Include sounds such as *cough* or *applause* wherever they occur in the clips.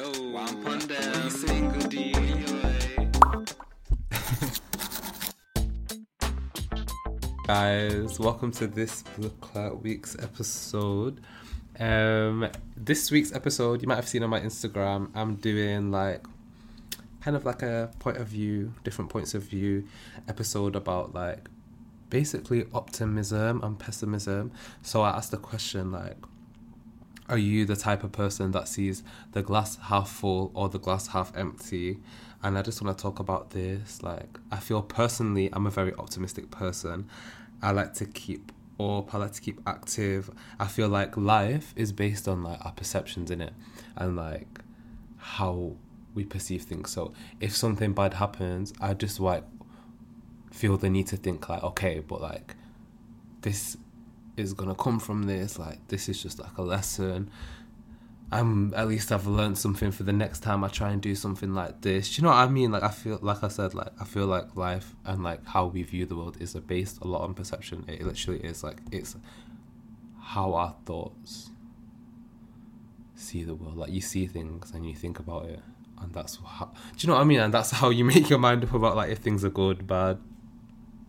Yo, One pon them. What you saying, goodie? guys welcome to this Blood Clout week's episode um this week's episode you might have seen on my instagram i'm doing like kind of like a point of view different points of view episode about like basically optimism and pessimism so i asked the question like are you the type of person that sees the glass half full or the glass half empty? And i just want to talk about this like i feel personally i'm a very optimistic person. I like to keep up i like to keep active. I feel like life is based on like our perceptions in it and like how we perceive things. So if something bad happens i just like feel the need to think like okay but like this is gonna come from this like this is just like a lesson. I'm at least i've learned something for the next time i try and do something like this. Do you know what i mean? Like i feel like i said like i feel like life and like how we view the world is based a lot on perception. It literally is like it's how our thoughts see the world. Like you see things and you think about it and that's how do you know what i mean? And that's how you *laughs* make your mind up about like if things are good bad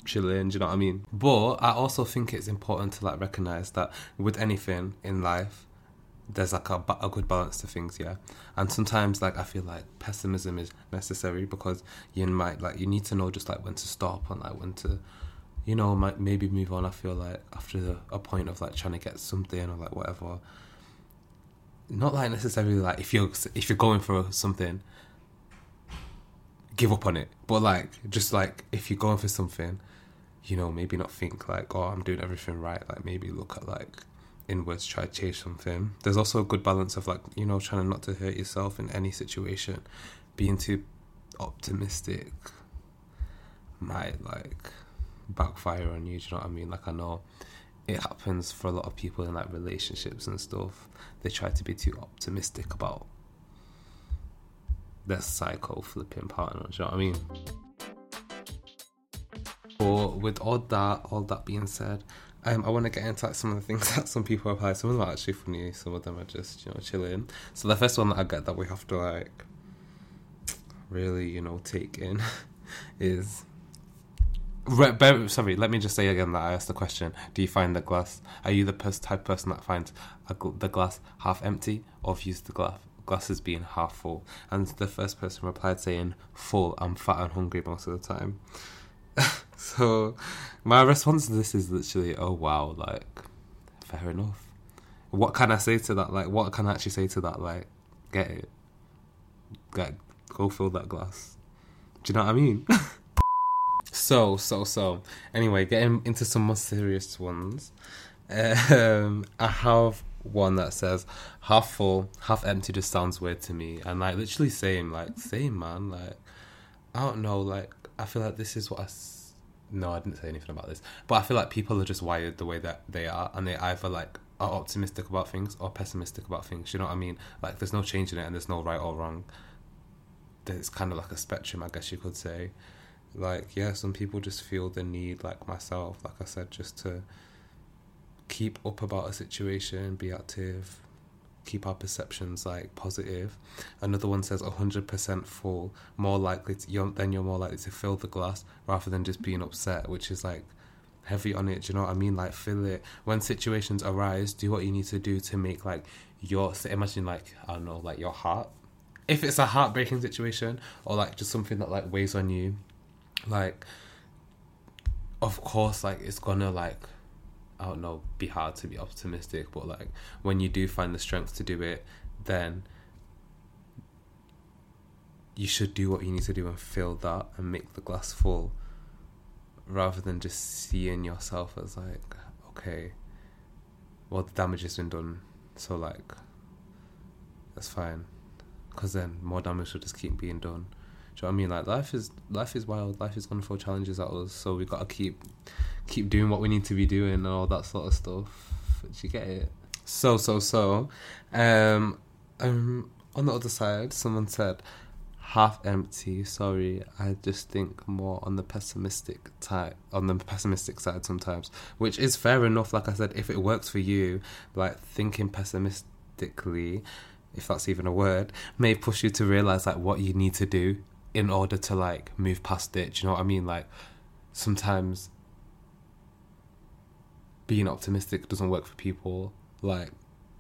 chilling do you know what i mean? But i also think it's important to like recognize that with anything in life there's like a, a good balance to things yeah? And sometimes like i feel like pessimism is necessary because you might like you need to know just like when to stop and like when to you know might maybe move on i feel like after a point of like trying to get something or like whatever. Not like necessarily like if you're if you're going for something give up on it. But like just like if you're going for something you know maybe not think like oh i'm doing everything right. Like maybe look at like inwards try to chase something. There's also a good balance of like you know trying not to hurt yourself in any situation. Being too optimistic might like backfire on you. Do you know what i mean? Like i know it happens for a lot of people in like relationships and stuff. They try to be too optimistic about their psycho flipping partner do you know what i mean but with all that, all that being said, um, I want to get into like, some of the things *laughs* that some people apply. Some of them are actually funny. Some of them are just you know chilling. So the first one that I get that we have to like really you know take in *laughs* is. Re- sorry, let me just say again that I asked the question: Do you find the glass? Are you the pers- type of person that finds gl- the glass half empty, or views the glass glass as being half full? And the first person replied saying, "Full. I'm fat and hungry most of the time." *laughs* so my response to this is literally oh wow like fair enough what can i say to that like what can i actually say to that like get it get go fill that glass do you know what i mean *laughs* so so so anyway getting into some more serious ones *laughs* um i have one that says half full half empty just sounds weird to me and like literally same like same man like i don't know like I feel like this is what I. S- no, I didn't say anything about this, but I feel like people are just wired the way that they are, and they either like are optimistic about things or pessimistic about things. You know what I mean? Like, there's no change in it, and there's no right or wrong. There's kind of like a spectrum, I guess you could say. Like, yeah, some people just feel the need, like myself, like I said, just to keep up about a situation, be active, keep our perceptions like positive. Another one says 100% full, more likely to, you're, then you're more likely to fill the glass rather than just being upset, which is like heavy on it. Do you know what I mean? Like fill it. When situations arise, do what you need to do to make like your imagine like I don't know like your heart. If it's a heartbreaking situation or like just something that like weighs on you, like of course like it's gonna like I don't know, be hard to be optimistic, but like when you do find the strength to do it, then you should do what you need to do and fill that and make the glass full rather than just seeing yourself as like, okay, well, the damage has been done, so like, that's fine. Because then more damage will just keep being done. Do you know what I mean? Like life is life is wild. Life is gonna throw challenges at us, so we gotta keep keep doing what we need to be doing and all that sort of stuff. Do you get it? So so so, um, um, on the other side, someone said half empty. Sorry, I just think more on the pessimistic type, on the pessimistic side sometimes, which is fair enough. Like I said, if it works for you, like thinking pessimistically if that's even a word, may push you to realize like what you need to do in order to like move past it. Do you know what I mean? Like sometimes being optimistic doesn't work for people. Like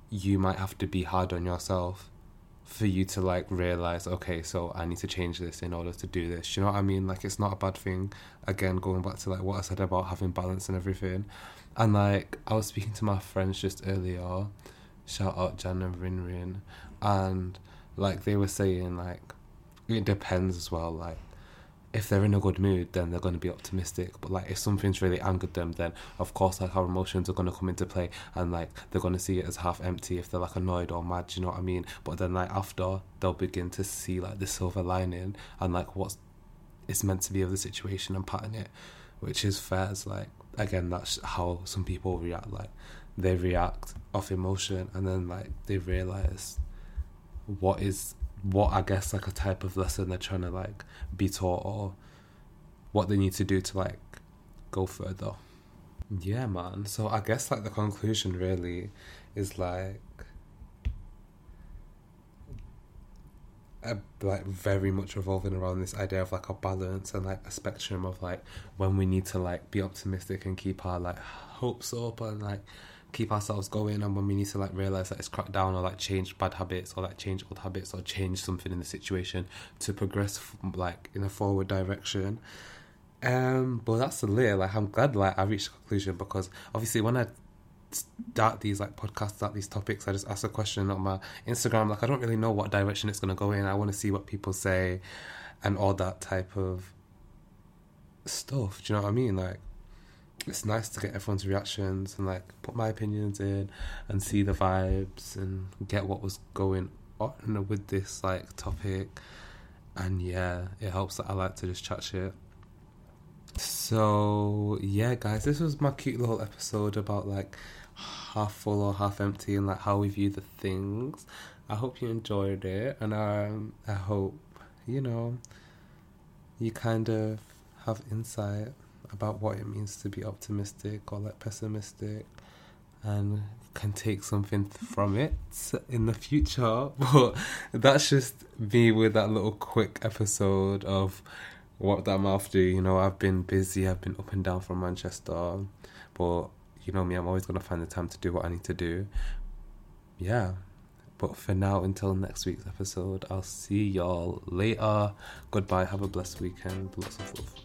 you might have to be hard on yourself for you to like realize okay so i need to change this in order to do this you know what i mean like it's not a bad thing again going back to like what i said about having balance and everything and like i was speaking to my friends just earlier shout out jan and rin rin and like they were saying like it depends as well like if they're in a good mood, then they're going to be optimistic. But like, if something's really angered them, then of course, like our emotions are going to come into play, and like they're going to see it as half empty if they're like annoyed or mad. You know what I mean? But then like after, they'll begin to see like the silver lining and like what's it's meant to be of the situation and pattern it, which is fair. It's like again, that's how some people react. Like they react off emotion, and then like they realize what is what I guess like a type of lesson they're trying to like be taught or what they need to do to like go further. Yeah, man. So I guess like the conclusion really is like a, like very much revolving around this idea of like a balance and like a spectrum of like when we need to like be optimistic and keep our like hopes up and like keep ourselves going and when we need to like realize that it's cracked down or like change bad habits or like change old habits or change something in the situation to progress like in a forward direction. Um but that's the lit like i'm glad like i reached a conclusion because obviously when i start these like podcasts start these topics i just ask a question on my instagram like i don't really know what direction it's going to go in. I want to see what people say and all that type of stuff. Do you know what i mean? Like it's nice to get everyone's reactions and like put my opinions in and see the vibes and get what was going on with this like topic. And yeah it helps that i like to just chat shit. So yeah guys this was my cute little episode about like half full or half empty and like how we view the things. I hope you enjoyed it and um, i hope you know you kind of have insight about what it means to be optimistic or like pessimistic and can take something from it in the future. *laughs* But that's just me with that little quick episode of what that mouth do. You know, I've been busy, I've been up and down from Manchester, but you know me, I'm always gonna find the time to do what I need to do. Yeah. But for now, until next week's episode, I'll see y'all later. Goodbye. Have a blessed weekend. Lots of love.